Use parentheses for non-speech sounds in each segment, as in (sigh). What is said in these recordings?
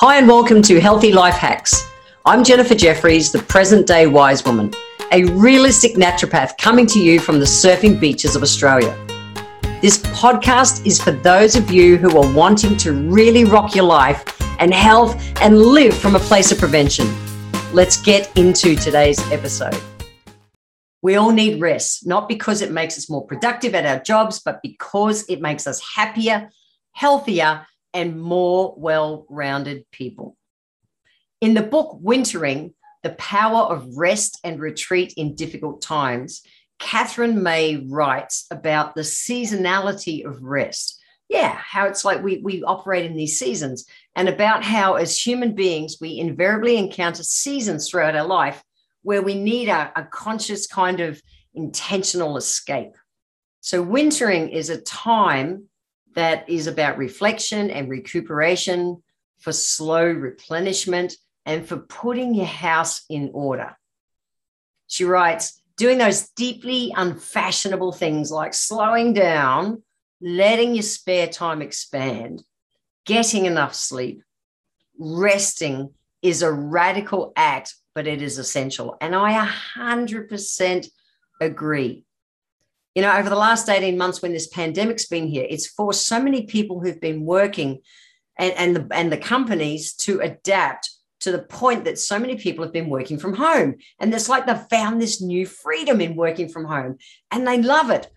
Hi, and welcome to Healthy Life Hacks. I'm Jennifer Jeffries, the present day wise woman, a realistic naturopath coming to you from the surfing beaches of Australia. This podcast is for those of you who are wanting to really rock your life and health and live from a place of prevention. Let's get into today's episode. We all need rest, not because it makes us more productive at our jobs, but because it makes us happier, healthier, and more well rounded people. In the book Wintering, The Power of Rest and Retreat in Difficult Times, Katherine May writes about the seasonality of rest. Yeah, how it's like we, we operate in these seasons, and about how, as human beings, we invariably encounter seasons throughout our life where we need a, a conscious kind of intentional escape. So, wintering is a time that is about reflection and recuperation, for slow replenishment, and for putting your house in order. She writes, doing those deeply unfashionable things like slowing down, letting your spare time expand, getting enough sleep, resting is a radical act, but it is essential. And I 100% agree you know, over the last 18 months when this pandemic's been here, it's forced so many people who've been working and, and, the, and the companies to adapt to the point that so many people have been working from home. And it's like they've found this new freedom in working from home and they love it.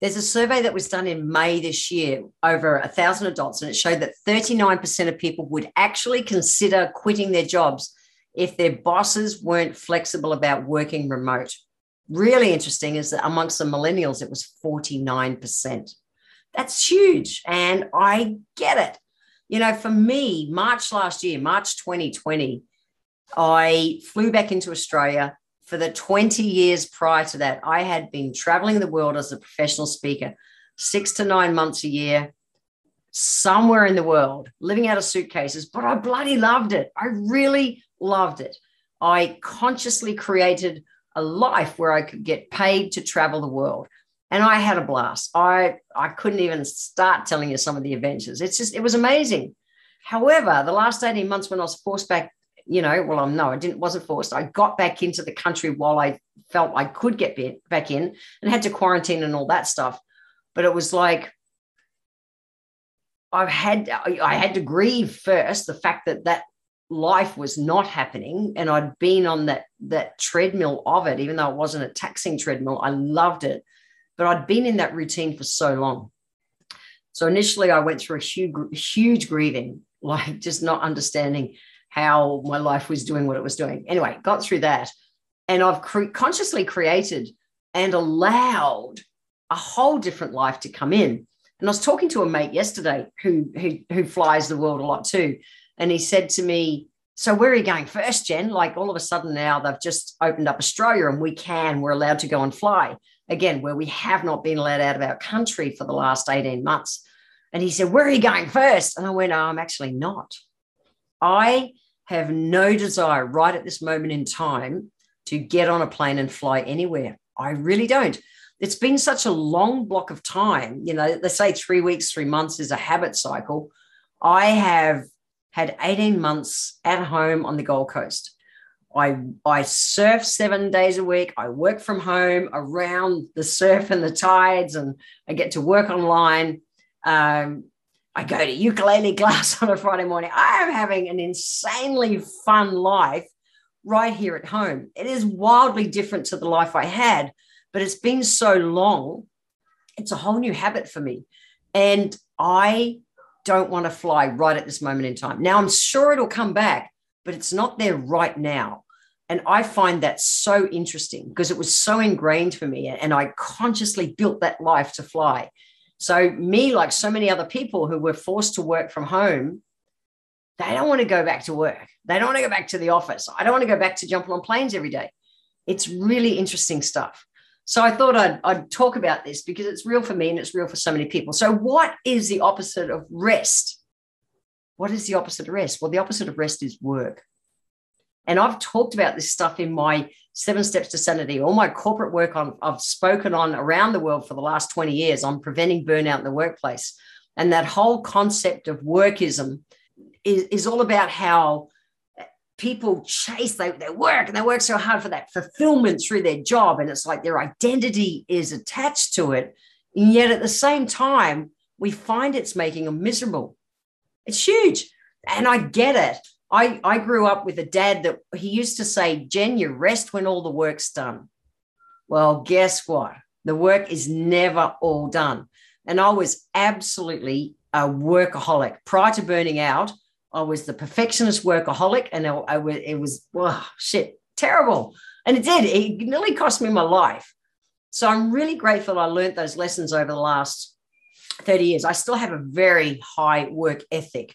There's a survey that was done in May this year over a thousand adults, and it showed that 39% of people would actually consider quitting their jobs if their bosses weren't flexible about working remote really interesting is that amongst the millennials, it was 49%. That's huge. And I get it. You know, for me, March last year, March 2020, I flew back into Australia. For the 20 years prior to that, I had been traveling the world as a professional speaker, six to nine months a year, somewhere in the world, living out of suitcases, but I bloody loved it. I really loved it. I consciously created a life where I could get paid to travel the world. And I had a blast. I, I couldn't even start telling you some of the adventures. It's just, it was amazing. However, the last 18 months when I was forced back, you know, well, I'm no, I didn't, wasn't forced. I got back into the country while I felt I could get back in and had to quarantine and all that stuff. But it was like, I've had, I had to grieve first the fact that that life was not happening and I'd been on that that treadmill of it even though it wasn't a taxing treadmill I loved it but I'd been in that routine for so long. So initially I went through a huge huge grieving (laughs) like just not understanding how my life was doing what it was doing. Anyway got through that and I've cre- consciously created and allowed a whole different life to come in. And I was talking to a mate yesterday who who, who flies the world a lot too and he said to me, So where are you going first, Jen? Like all of a sudden now they've just opened up Australia and we can, we're allowed to go and fly again, where we have not been allowed out of our country for the last 18 months. And he said, Where are you going first? And I went, oh, I'm actually not. I have no desire right at this moment in time to get on a plane and fly anywhere. I really don't. It's been such a long block of time. You know, they say three weeks, three months is a habit cycle. I have had 18 months at home on the Gold Coast. I, I surf seven days a week. I work from home around the surf and the tides, and I get to work online. Um, I go to ukulele (laughs) class on a Friday morning. I am having an insanely fun life right here at home. It is wildly different to the life I had, but it's been so long. It's a whole new habit for me. And I don't want to fly right at this moment in time. Now, I'm sure it'll come back, but it's not there right now. And I find that so interesting because it was so ingrained for me. And I consciously built that life to fly. So, me, like so many other people who were forced to work from home, they don't want to go back to work. They don't want to go back to the office. I don't want to go back to jumping on planes every day. It's really interesting stuff. So I thought I'd, I'd talk about this because it's real for me and it's real for so many people. So, what is the opposite of rest? What is the opposite of rest? Well, the opposite of rest is work. And I've talked about this stuff in my seven steps to sanity, all my corporate work on, I've spoken on around the world for the last 20 years on preventing burnout in the workplace. And that whole concept of workism is, is all about how people chase they, they work and they work so hard for that fulfillment through their job and it's like their identity is attached to it. And yet at the same time we find it's making them miserable. It's huge and i get it. I i grew up with a dad that he used to say jen you rest when all the work's done. Well guess what? The work is never all done. And i was absolutely a workaholic. Prior to burning out I was the perfectionist workaholic, and I, I was, it was, oh, shit, terrible. And it did. It nearly cost me my life. So I'm really grateful I learned those lessons over the last 30 years. I still have a very high work ethic,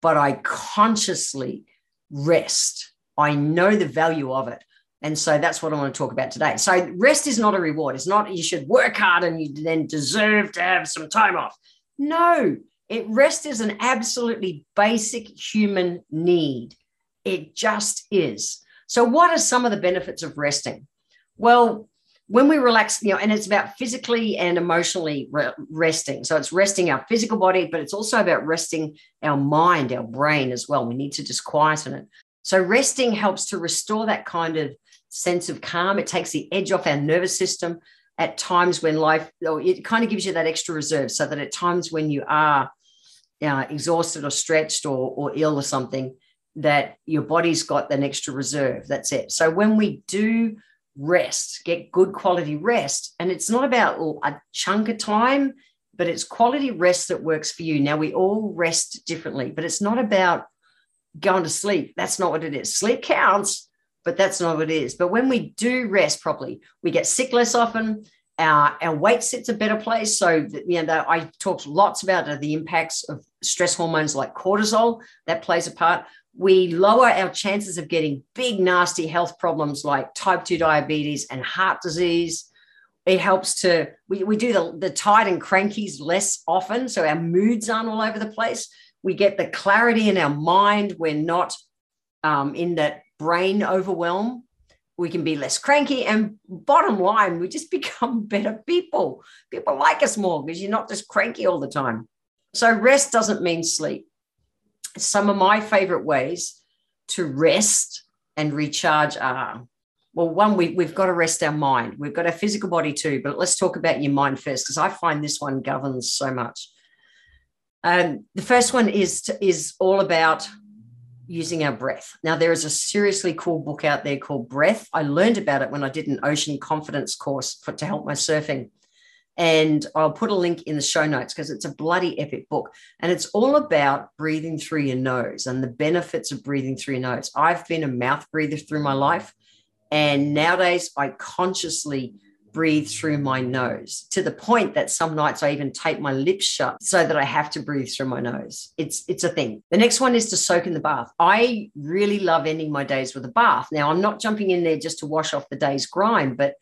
but I consciously rest. I know the value of it. And so that's what I want to talk about today. So rest is not a reward. It's not you should work hard and you then deserve to have some time off. No, it rest is an absolutely basic human need. It just is. So, what are some of the benefits of resting? Well, when we relax, you know, and it's about physically and emotionally re- resting. So it's resting our physical body, but it's also about resting our mind, our brain as well. We need to just quieten it. So resting helps to restore that kind of sense of calm. It takes the edge off our nervous system at times when life, it kind of gives you that extra reserve so that at times when you are uh, exhausted or stretched or, or ill or something, that your body's got an extra reserve. That's it. So when we do rest, get good quality rest, and it's not about a chunk of time, but it's quality rest that works for you. Now, we all rest differently, but it's not about going to sleep. That's not what it is. Sleep counts, but that's not what it is. But when we do rest properly, we get sick less often. Our, our weight sits a better place. So, you know, I talked lots about the impacts of stress hormones like cortisol that plays a part. We lower our chances of getting big, nasty health problems like type 2 diabetes and heart disease. It helps to, we, we do the, the tired and crankies less often. So our moods aren't all over the place. We get the clarity in our mind. We're not um, in that brain overwhelm we can be less cranky and bottom line we just (laughs) become better people. People like us more because you're not just cranky all the time. So rest doesn't mean sleep. Some of my favorite ways to rest and recharge are well one we, we've got to rest our mind. We've got our physical body too but let's talk about your mind first because i find this one governs so much. Um, the first one is to, is all about using our breath. Now, there is a seriously cool book out there called Breath. I learned about it when I did an ocean confidence course for, to help my surfing. And I'll put a link in the show notes because it's a bloody epic book. And it's all about breathing through your nose and the benefits of breathing through your nose. I've been a mouth breather through my life. And nowadays, I consciously breathe through my nose to the point that some nights I even tape my lips shut so that I have to breathe through my nose. It's it's a thing. The next one is to soak in the bath. I really love ending my days with a bath. Now I'm not jumping in there just to wash off the day's grime, but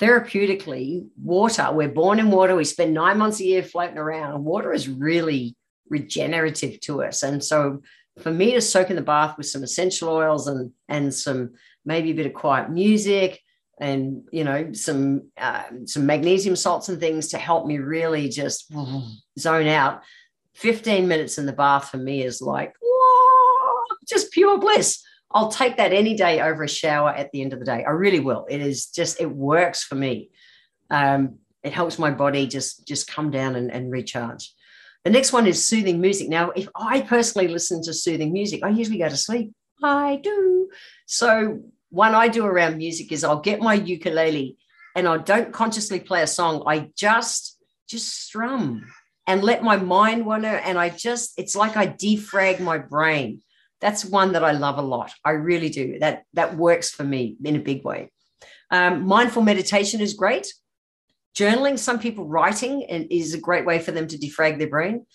therapeutically, water, we're born in water, we spend 9 months a year floating around. Water is really regenerative to us. And so for me to soak in the bath with some essential oils and and some maybe a bit of quiet music and you know some uh, some magnesium salts and things to help me really just zone out. 15 minutes in the bath for me is like just pure bliss. I'll take that any day over a shower at the end of the day. I really will. It is just it works for me. Um, it helps my body just just come down and, and recharge. The next one is soothing music. Now if i personally listen to soothing music i usually go to sleep. I do. So one I do around music is I'll get my ukulele and I don't consciously play a song. I just just strum and let my mind wander. And I just, it's like I defrag my brain. That's one that I love a lot. I really do. That that works for me in a big way. Um, mindful meditation is great. Journaling, some people writing is a great way for them to defrag their brain.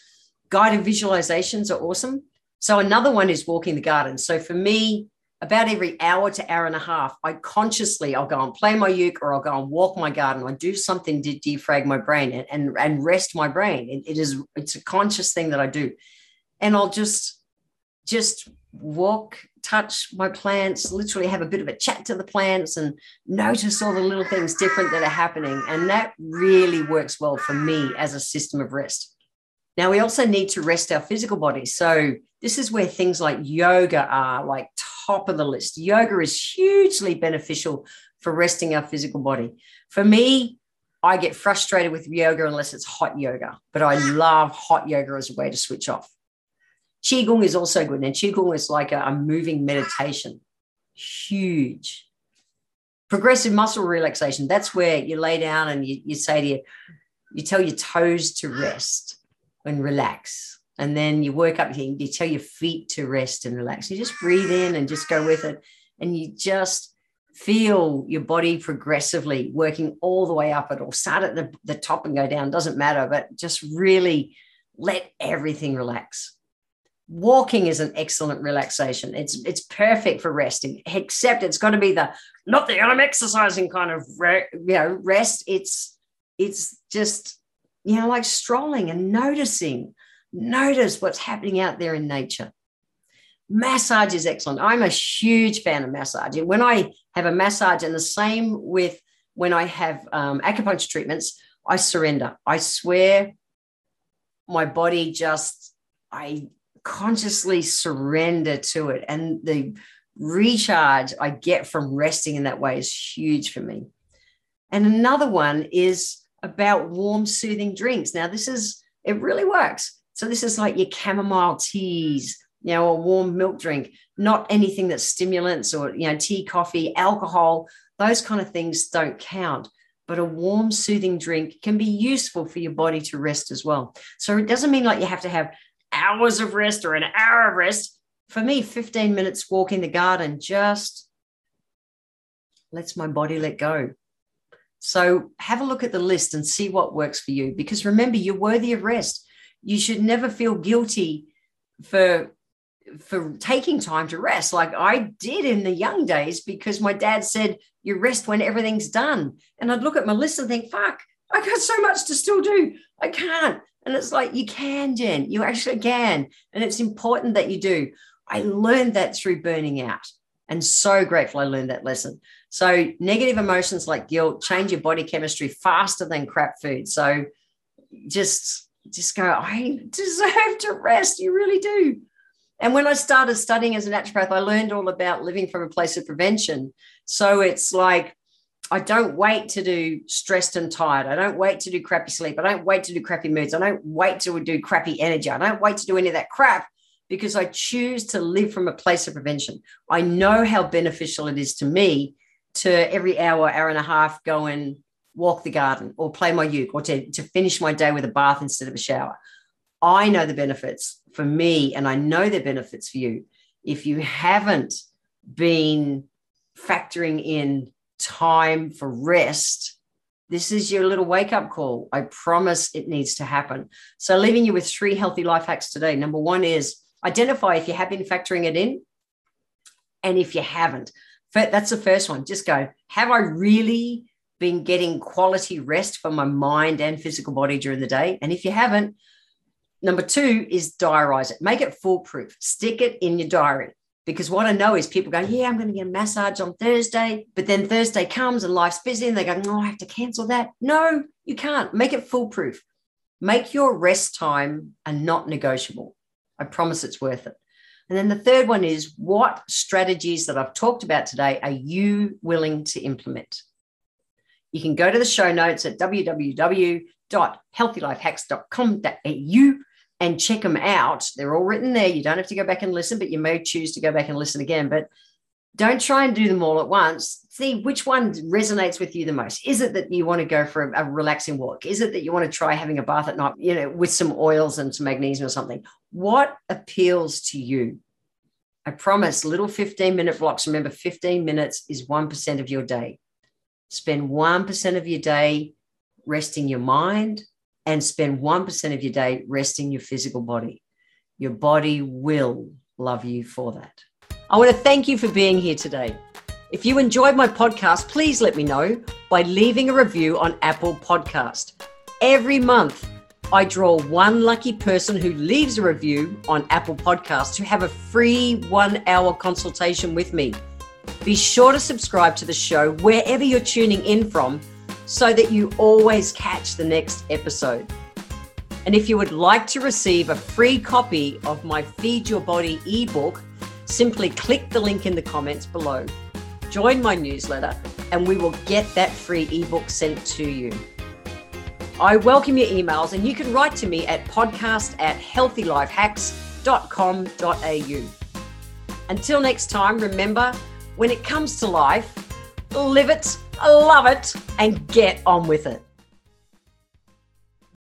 Guided visualizations are awesome. So another one is walking the garden. So for me, about every hour to hour and a half, I consciously I'll go and play my uke or I'll go and walk my garden. I do something to defrag my brain and and, and rest my brain. It, it is it's a conscious thing that I do, and I'll just just walk, touch my plants, literally have a bit of a chat to the plants and notice all the little things different that are happening. And that really works well for me as a system of rest. Now, we also need to rest our physical body. So, This is where things like yoga are like top of the list. Yoga is hugely beneficial for resting our physical body. For me, I get frustrated with yoga unless it's hot yoga, but I (laughs) love hot yoga as a way to switch off. Qigong is also good. And Qigong is like a, a moving meditation. Huge. Progressive muscle relaxation. That's where you lay down and you, you say to you, you tell your toes to rest and relax. And then you work up here, you tell your feet to rest and relax. You just breathe in and just go with it. And you just feel your body progressively working all the way up. It or start at the, the top and go down doesn't matter but just really let everything relax. Walking is an excellent relaxation. It's it's perfect for resting except it's got to be the not the i'm exercising kind of re, you know rest. It's it's just you know like strolling and noticing notice what's happening out there in nature massage is excellent. I'm a huge fan of massage. When I have a massage, and the same with when I have um, acupuncture treatments, I surrender. I swear my body just, I consciously surrender to it. And the recharge I get from resting in that way is huge for me. And another one is about warm, soothing drinks. Now, this is, it really works. So, this is like your chamomile teas, you know, a warm milk drink, not anything that's stimulants or, you know, tea, coffee, alcohol, those kind of things don't count. But a warm, soothing drink can be useful for your body to rest as well. So it doesn't mean like you have to have hours of rest or an hour of rest. For me, 15 minutes walk in the garden just lets my body let go. So have a look at the list and see what works for you. Because remember, you're worthy of rest. You should never feel guilty for for taking time to rest like I did in the young days because my dad said you rest when everything's done. And I'd look at my list and think, fuck, I got so much to still do. I can't. And it's like, you can, Jen, you actually can. And it's important that you do. I learned that through burning out and so grateful I learned that lesson. So, negative emotions like guilt change your body chemistry faster than crap food. So, just just go, I deserve to rest. You really do. And when I started studying as a naturopath, I learned all about living from a place of prevention. So it's like, I don't wait to do stressed and tired. I don't wait to do crappy sleep. I don't wait to do crappy moods. I don't wait to do crappy energy. I don't wait to do any of that crap because I choose to live from a place of prevention. I know how beneficial it is to me to every hour, hour and a half go and walk the garden or play my uke or to, to finish my day with a bath instead of a shower. I know the benefits for me, and I know the benefits for you. If you haven't been factoring in time for rest, this is your little wake up call. I promise it needs to happen. So, leaving you with three healthy life hacks today. Number one is identify if you have been factoring it in and if you haven't. That's the first one. Just go, have I really been getting quality rest for my mind and physical body during the day? And if you haven't, Number two is diarize it, make it foolproof, stick it in your diary. Because what I know is people go, Yeah, I'm going to get a massage on Thursday. But then Thursday comes and life's busy and they go, No, I have to cancel that. No, you can't. Make it foolproof. Make your rest time a not negotiable. I promise it's worth it. And then the third one is what strategies that I've talked about today are you willing to implement? You can go to the show notes at www.healthylifehacks.com.au and check them out. They're all written there. You don't have to go back and listen, but you may choose to go back and listen again. But don't try and do them all at once. See which one resonates with you the most. Is it that you want to go for a, a, relaxing walk? Is it that you want to try having a bath at night, you know, with some oils and some magnesium or something? What appeals to you? I promise little 15 minute blocks. Remember, 15 minutes is 1% of your day. Spend 1% of your day resting your mind, and spend 1% of your day resting your physical body. Your body will love you for that. I want to thank you for being here today. If you enjoyed my podcast, please let me know by leaving a review on Apple Podcast. Every month, I draw one lucky person who leaves a review on Apple Podcast to have a free one hour consultation with me. Be sure to subscribe to the show wherever you're tuning in from so that you always catch the next episode. And if you would like to receive a free copy of my Feed Your Body ebook, simply click the link in the comments below. Join my newsletter and we will get that free ebook sent to you. I welcome your emails and you can write to me at podcast at healthylifehacks.com.au. Until next time, remember when it comes to life, live it, love it, and get on with it.